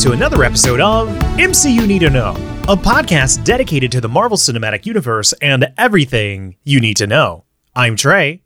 to another episode of MCU Need to Know, a podcast dedicated to the Marvel Cinematic Universe and everything you need to know. I'm Trey,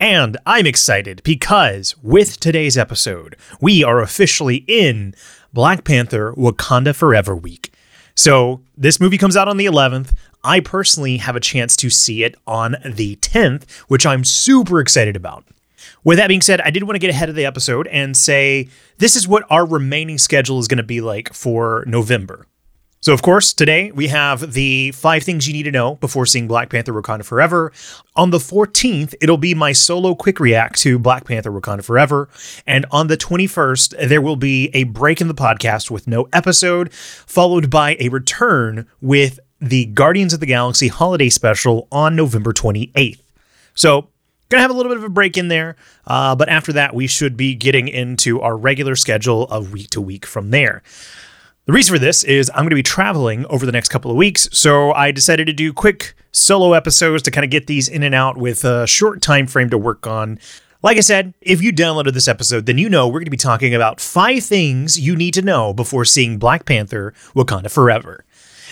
and I'm excited because with today's episode, we are officially in Black Panther Wakanda Forever week. So, this movie comes out on the 11th. I personally have a chance to see it on the 10th, which I'm super excited about. With that being said, I did want to get ahead of the episode and say this is what our remaining schedule is going to be like for November. So, of course, today we have the five things you need to know before seeing Black Panther Wakanda Forever. On the 14th, it'll be my solo quick react to Black Panther Wakanda Forever. And on the 21st, there will be a break in the podcast with no episode, followed by a return with the Guardians of the Galaxy holiday special on November 28th. So, Gonna have a little bit of a break in there, uh, but after that, we should be getting into our regular schedule of week to week from there. The reason for this is I'm going to be traveling over the next couple of weeks, so I decided to do quick solo episodes to kind of get these in and out with a short time frame to work on. Like I said, if you downloaded this episode, then you know we're going to be talking about five things you need to know before seeing Black Panther Wakanda Forever.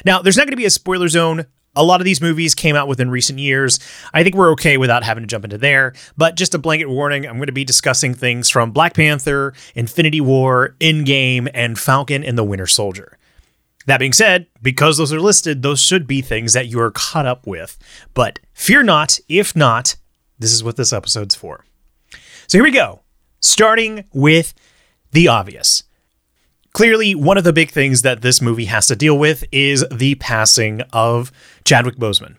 Now, there's not going to be a spoiler zone a lot of these movies came out within recent years. I think we're okay without having to jump into there. But just a blanket warning I'm going to be discussing things from Black Panther, Infinity War, Endgame, and Falcon and the Winter Soldier. That being said, because those are listed, those should be things that you are caught up with. But fear not, if not, this is what this episode's for. So here we go. Starting with the obvious. Clearly, one of the big things that this movie has to deal with is the passing of Chadwick Boseman.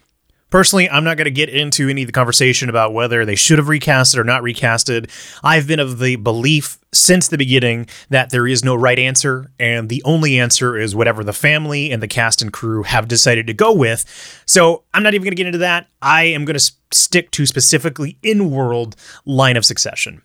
Personally, I'm not going to get into any of the conversation about whether they should have recasted or not recasted. I've been of the belief since the beginning that there is no right answer, and the only answer is whatever the family and the cast and crew have decided to go with. So I'm not even going to get into that. I am going to stick to specifically in world line of succession.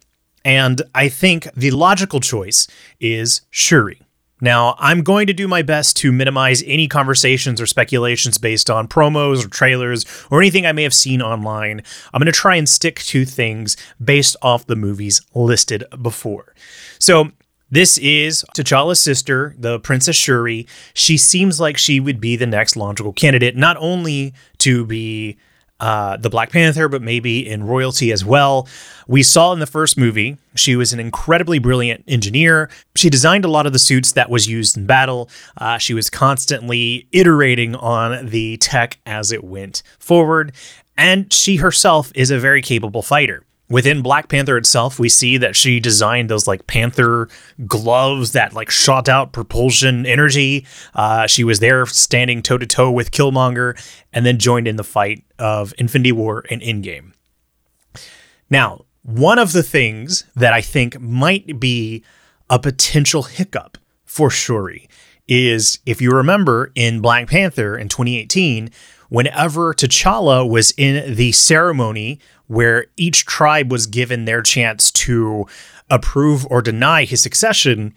And I think the logical choice is Shuri. Now, I'm going to do my best to minimize any conversations or speculations based on promos or trailers or anything I may have seen online. I'm going to try and stick to things based off the movies listed before. So, this is T'Challa's sister, the Princess Shuri. She seems like she would be the next logical candidate, not only to be uh, the Black Panther, but maybe in royalty as well. We saw in the first movie, she was an incredibly brilliant engineer. She designed a lot of the suits that was used in battle. Uh, she was constantly iterating on the tech as it went forward. And she herself is a very capable fighter. Within Black Panther itself, we see that she designed those like panther gloves that like shot out propulsion energy. Uh, she was there standing toe to toe with Killmonger and then joined in the fight of Infinity War and Endgame. Now, one of the things that I think might be a potential hiccup for Shuri is if you remember in Black Panther in 2018, whenever T'Challa was in the ceremony where each tribe was given their chance to approve or deny his succession,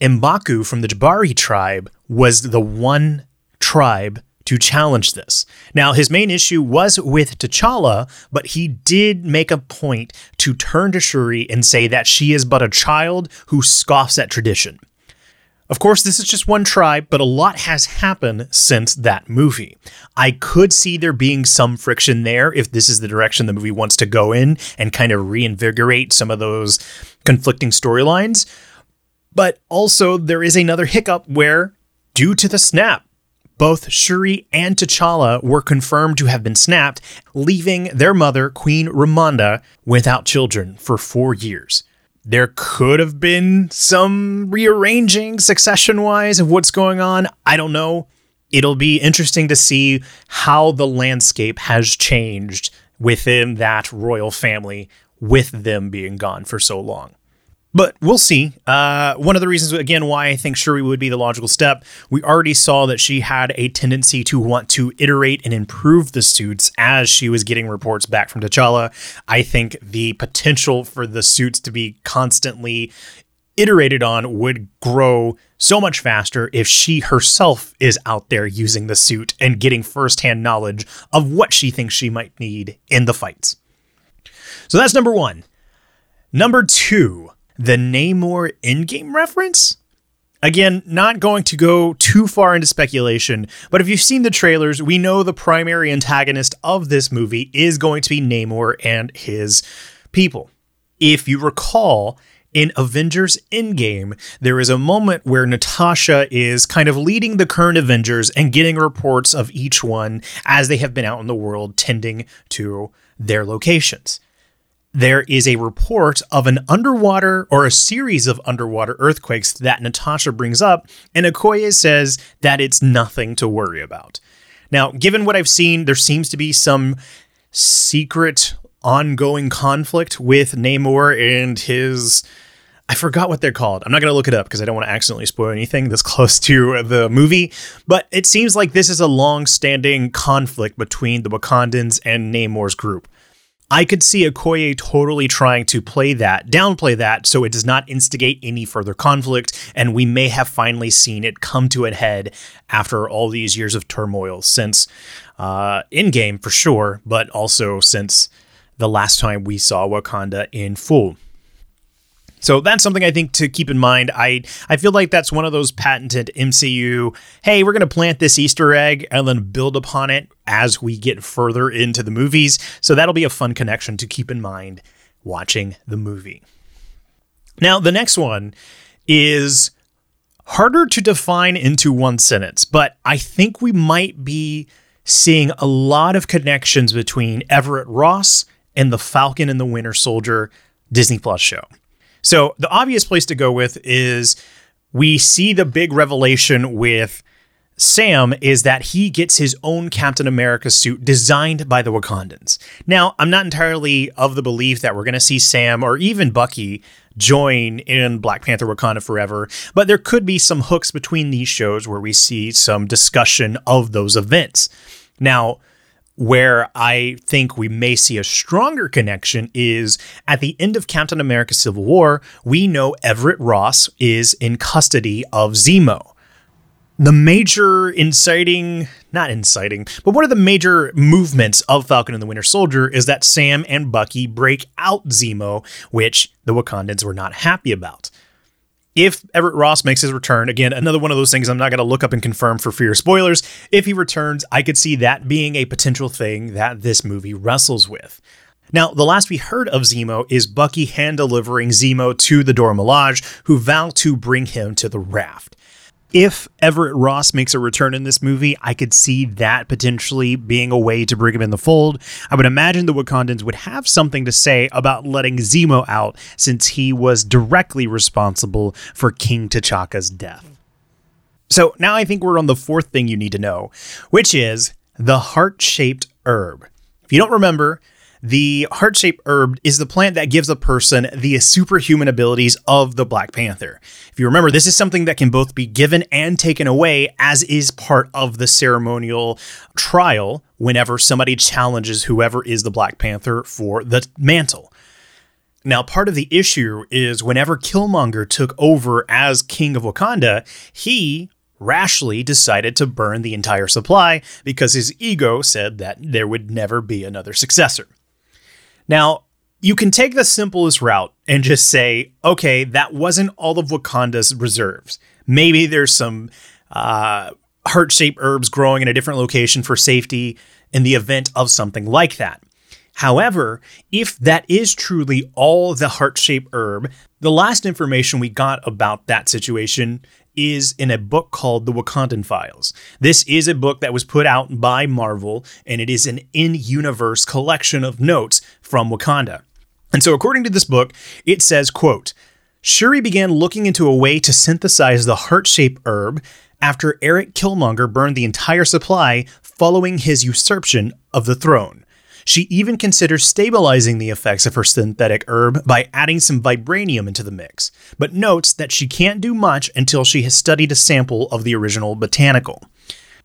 Mbaku from the Jabari tribe was the one tribe to challenge this. Now, his main issue was with T'Challa, but he did make a point to turn to Shuri and say that she is but a child who scoffs at tradition. Of course, this is just one tribe, but a lot has happened since that movie. I could see there being some friction there if this is the direction the movie wants to go in and kind of reinvigorate some of those conflicting storylines. But also, there is another hiccup where, due to the snap, both Shuri and T'Challa were confirmed to have been snapped, leaving their mother, Queen Ramonda, without children for four years there could have been some rearranging succession wise of what's going on. I don't know. It'll be interesting to see how the landscape has changed within that royal family with them being gone for so long. But we'll see. Uh, one of the reasons, again, why I think Shuri would be the logical step, we already saw that she had a tendency to want to iterate and improve the suits as she was getting reports back from T'Challa. I think the potential for the suits to be constantly iterated on would grow so much faster if she herself is out there using the suit and getting firsthand knowledge of what she thinks she might need in the fights. So that's number one. Number two, the Namor Endgame reference? Again, not going to go too far into speculation, but if you've seen the trailers, we know the primary antagonist of this movie is going to be Namor and his people. If you recall, in Avengers Endgame, there is a moment where Natasha is kind of leading the current Avengers and getting reports of each one as they have been out in the world tending to their locations there is a report of an underwater or a series of underwater earthquakes that Natasha brings up, and Okoye says that it's nothing to worry about. Now, given what I've seen, there seems to be some secret ongoing conflict with Namor and his. I forgot what they're called. I'm not going to look it up because I don't want to accidentally spoil anything this close to the movie. But it seems like this is a long standing conflict between the Wakandans and Namor's group. I could see Okoye totally trying to play that, downplay that, so it does not instigate any further conflict, and we may have finally seen it come to a head after all these years of turmoil since uh, game for sure, but also since the last time we saw Wakanda in full. So that's something I think to keep in mind. I I feel like that's one of those patented MCU, hey, we're going to plant this Easter egg and then build upon it as we get further into the movies. So that'll be a fun connection to keep in mind watching the movie. Now, the next one is harder to define into one sentence, but I think we might be seeing a lot of connections between Everett Ross and the Falcon and the Winter Soldier Disney Plus show. So the obvious place to go with is we see the big revelation with Sam is that he gets his own Captain America suit designed by the Wakandans. Now, I'm not entirely of the belief that we're going to see Sam or even Bucky join in Black Panther Wakanda Forever, but there could be some hooks between these shows where we see some discussion of those events. Now, where I think we may see a stronger connection is at the end of Captain America Civil War, we know Everett Ross is in custody of Zemo. The major inciting, not inciting, but one of the major movements of Falcon and the Winter Soldier is that Sam and Bucky break out Zemo, which the Wakandans were not happy about if Everett Ross makes his return, again, another one of those things I'm not going to look up and confirm for fear of spoilers. If he returns, I could see that being a potential thing that this movie wrestles with. Now, the last we heard of Zemo is Bucky hand delivering Zemo to the Dora Milaje, who vow to bring him to the raft if Everett Ross makes a return in this movie, I could see that potentially being a way to bring him in the fold. I would imagine the Wakandans would have something to say about letting Zemo out since he was directly responsible for King T'Chaka's death. So now I think we're on the fourth thing you need to know, which is the heart shaped herb. If you don't remember, the heart shaped herb is the plant that gives a person the superhuman abilities of the Black Panther. If you remember, this is something that can both be given and taken away, as is part of the ceremonial trial whenever somebody challenges whoever is the Black Panther for the mantle. Now, part of the issue is whenever Killmonger took over as King of Wakanda, he rashly decided to burn the entire supply because his ego said that there would never be another successor. Now, you can take the simplest route and just say, okay, that wasn't all of Wakanda's reserves. Maybe there's some uh, heart shaped herbs growing in a different location for safety in the event of something like that. However, if that is truly all the heart shaped herb, the last information we got about that situation is in a book called The Wakandan Files. This is a book that was put out by Marvel, and it is an in universe collection of notes from Wakanda. And so, according to this book, it says, quote, Shuri began looking into a way to synthesize the heart shaped herb after Eric Killmonger burned the entire supply following his usurpation of the throne. She even considers stabilizing the effects of her synthetic herb by adding some vibranium into the mix, but notes that she can't do much until she has studied a sample of the original botanical.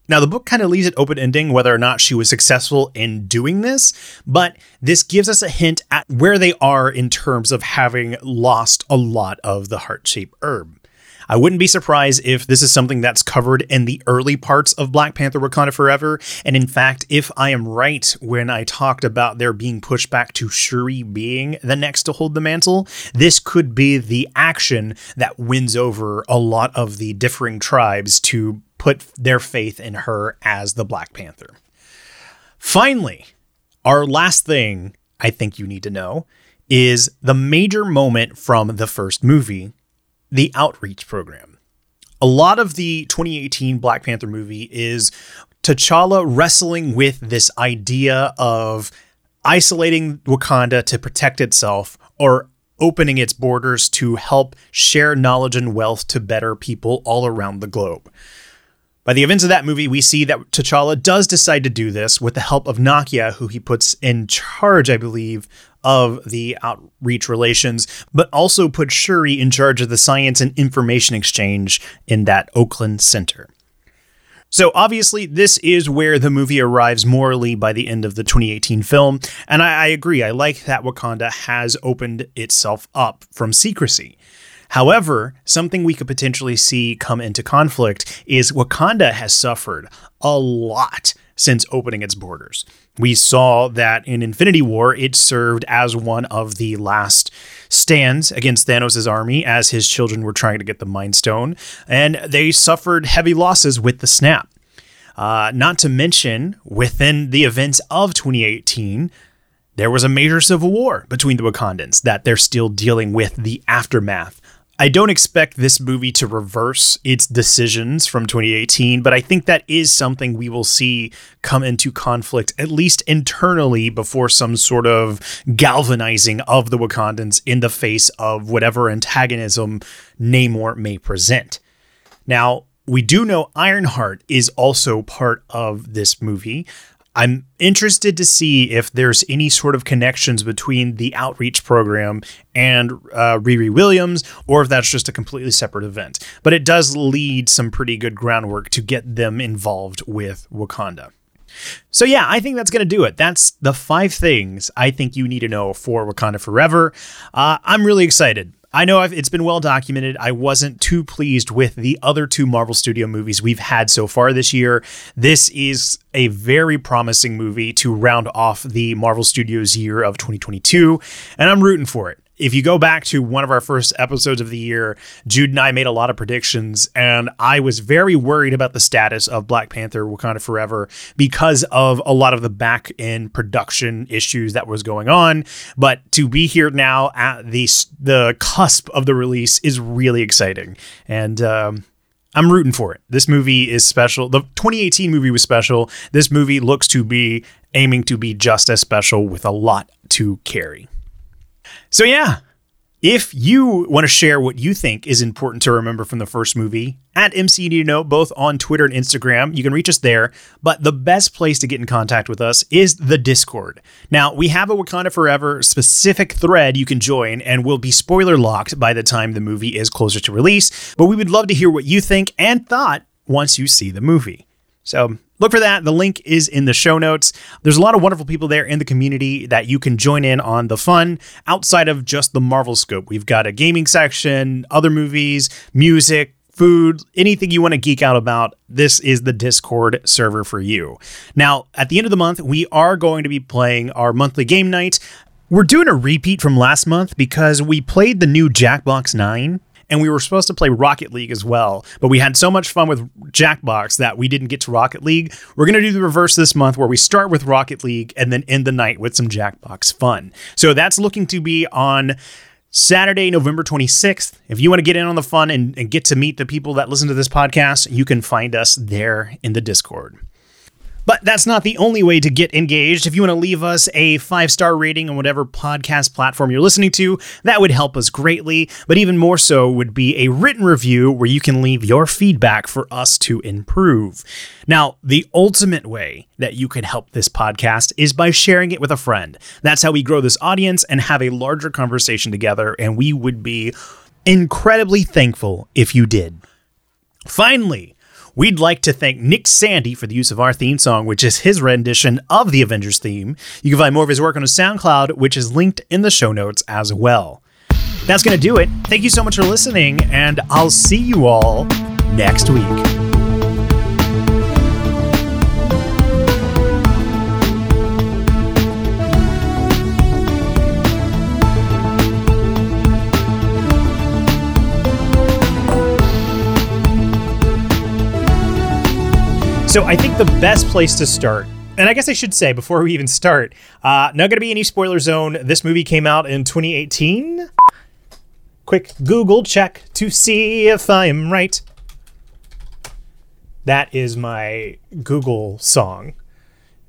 Now, the book kind of leaves it open ending whether or not she was successful in doing this, but this gives us a hint at where they are in terms of having lost a lot of the heart shaped herb. I wouldn't be surprised if this is something that's covered in the early parts of Black Panther Wakanda Forever. And in fact, if I am right when I talked about there being pushback to Shuri being the next to hold the mantle, this could be the action that wins over a lot of the differing tribes to put their faith in her as the Black Panther. Finally, our last thing I think you need to know is the major moment from the first movie, the outreach program. A lot of the 2018 Black Panther movie is T'Challa wrestling with this idea of isolating Wakanda to protect itself or opening its borders to help share knowledge and wealth to better people all around the globe. By the events of that movie, we see that T'Challa does decide to do this with the help of Nakia, who he puts in charge, I believe, of the outreach relations, but also put Shuri in charge of the science and information exchange in that Oakland center. So obviously, this is where the movie arrives morally by the end of the 2018 film, and I, I agree. I like that Wakanda has opened itself up from secrecy. However, something we could potentially see come into conflict is Wakanda has suffered a lot since opening its borders. We saw that in Infinity War, it served as one of the last stands against Thanos' army as his children were trying to get the Mind Stone, and they suffered heavy losses with the snap. Uh, not to mention, within the events of 2018, there was a major civil war between the Wakandans that they're still dealing with the aftermath I don't expect this movie to reverse its decisions from 2018, but I think that is something we will see come into conflict, at least internally, before some sort of galvanizing of the Wakandans in the face of whatever antagonism Namor may present. Now, we do know Ironheart is also part of this movie. I'm interested to see if there's any sort of connections between the outreach program and uh, Riri Williams, or if that's just a completely separate event. But it does lead some pretty good groundwork to get them involved with Wakanda. So, yeah, I think that's going to do it. That's the five things I think you need to know for Wakanda Forever. Uh, I'm really excited. I know I've, it's been well documented. I wasn't too pleased with the other two Marvel Studio movies we've had so far this year. This is a very promising movie to round off the Marvel Studios year of 2022, and I'm rooting for it if you go back to one of our first episodes of the year, Jude and I made a lot of predictions, and I was very worried about the status of Black Panther Wakanda Forever because of a lot of the back end production issues that was going on. But to be here now at the the cusp of the release is really exciting, and um, I'm rooting for it. This movie is special. The 2018 movie was special. This movie looks to be aiming to be just as special with a lot to carry. So, yeah, if you want to share what you think is important to remember from the first movie, at MC Need to Know, both on Twitter and Instagram, you can reach us there. But the best place to get in contact with us is the Discord. Now, we have a Wakanda Forever specific thread you can join, and will be spoiler locked by the time the movie is closer to release. But we would love to hear what you think and thought once you see the movie. So look for that. The link is in the show notes. There's a lot of wonderful people there in the community that you can join in on the fun outside of just the Marvel scope. We've got a gaming section, other movies, music, food, anything you want to geek out about, this is the Discord server for you. Now, at the end of the month, we are going to be playing our monthly game night. We're doing a repeat from last month because we played the new Jackbox 9 and we were supposed to play Rocket League as well, but we had so much fun with Jackbox that we didn't get to Rocket League. We're going to do the reverse this month where we start with Rocket League and then end the night with some Jackbox fun. So that's looking to be on Saturday, November 26th. If you want to get in on the fun and, and get to meet the people that listen to this podcast, you can find us there in the Discord. But that's not the only way to get engaged. If you want to leave us a five star rating on whatever podcast platform you're listening to, that would help us greatly. But even more so would be a written review where you can leave your feedback for us to improve. Now, the ultimate way that you can help this podcast is by sharing it with a friend. That's how we grow this audience and have a larger conversation together, and we would be incredibly thankful if you did. Finally, We'd like to thank Nick Sandy for the use of our theme song, which is his rendition of the Avengers theme. You can find more of his work on his SoundCloud, which is linked in the show notes as well. that's going to do it. Thank you so much for listening, and I'll see you all next week. So I think the best place to start, and I guess I should say before we even start, uh, not going to be any spoiler zone. This movie came out in 2018. Quick Google check to see if I am right. That is my Google song.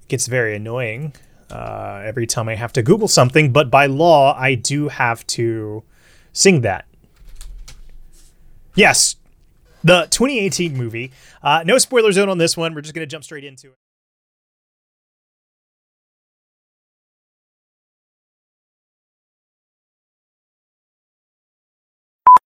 It gets very annoying uh, every time I have to Google something, but by law, I do have to sing that. Yes, the 2018 movie. Uh, no spoiler zone on this one. We're just going to jump straight into it.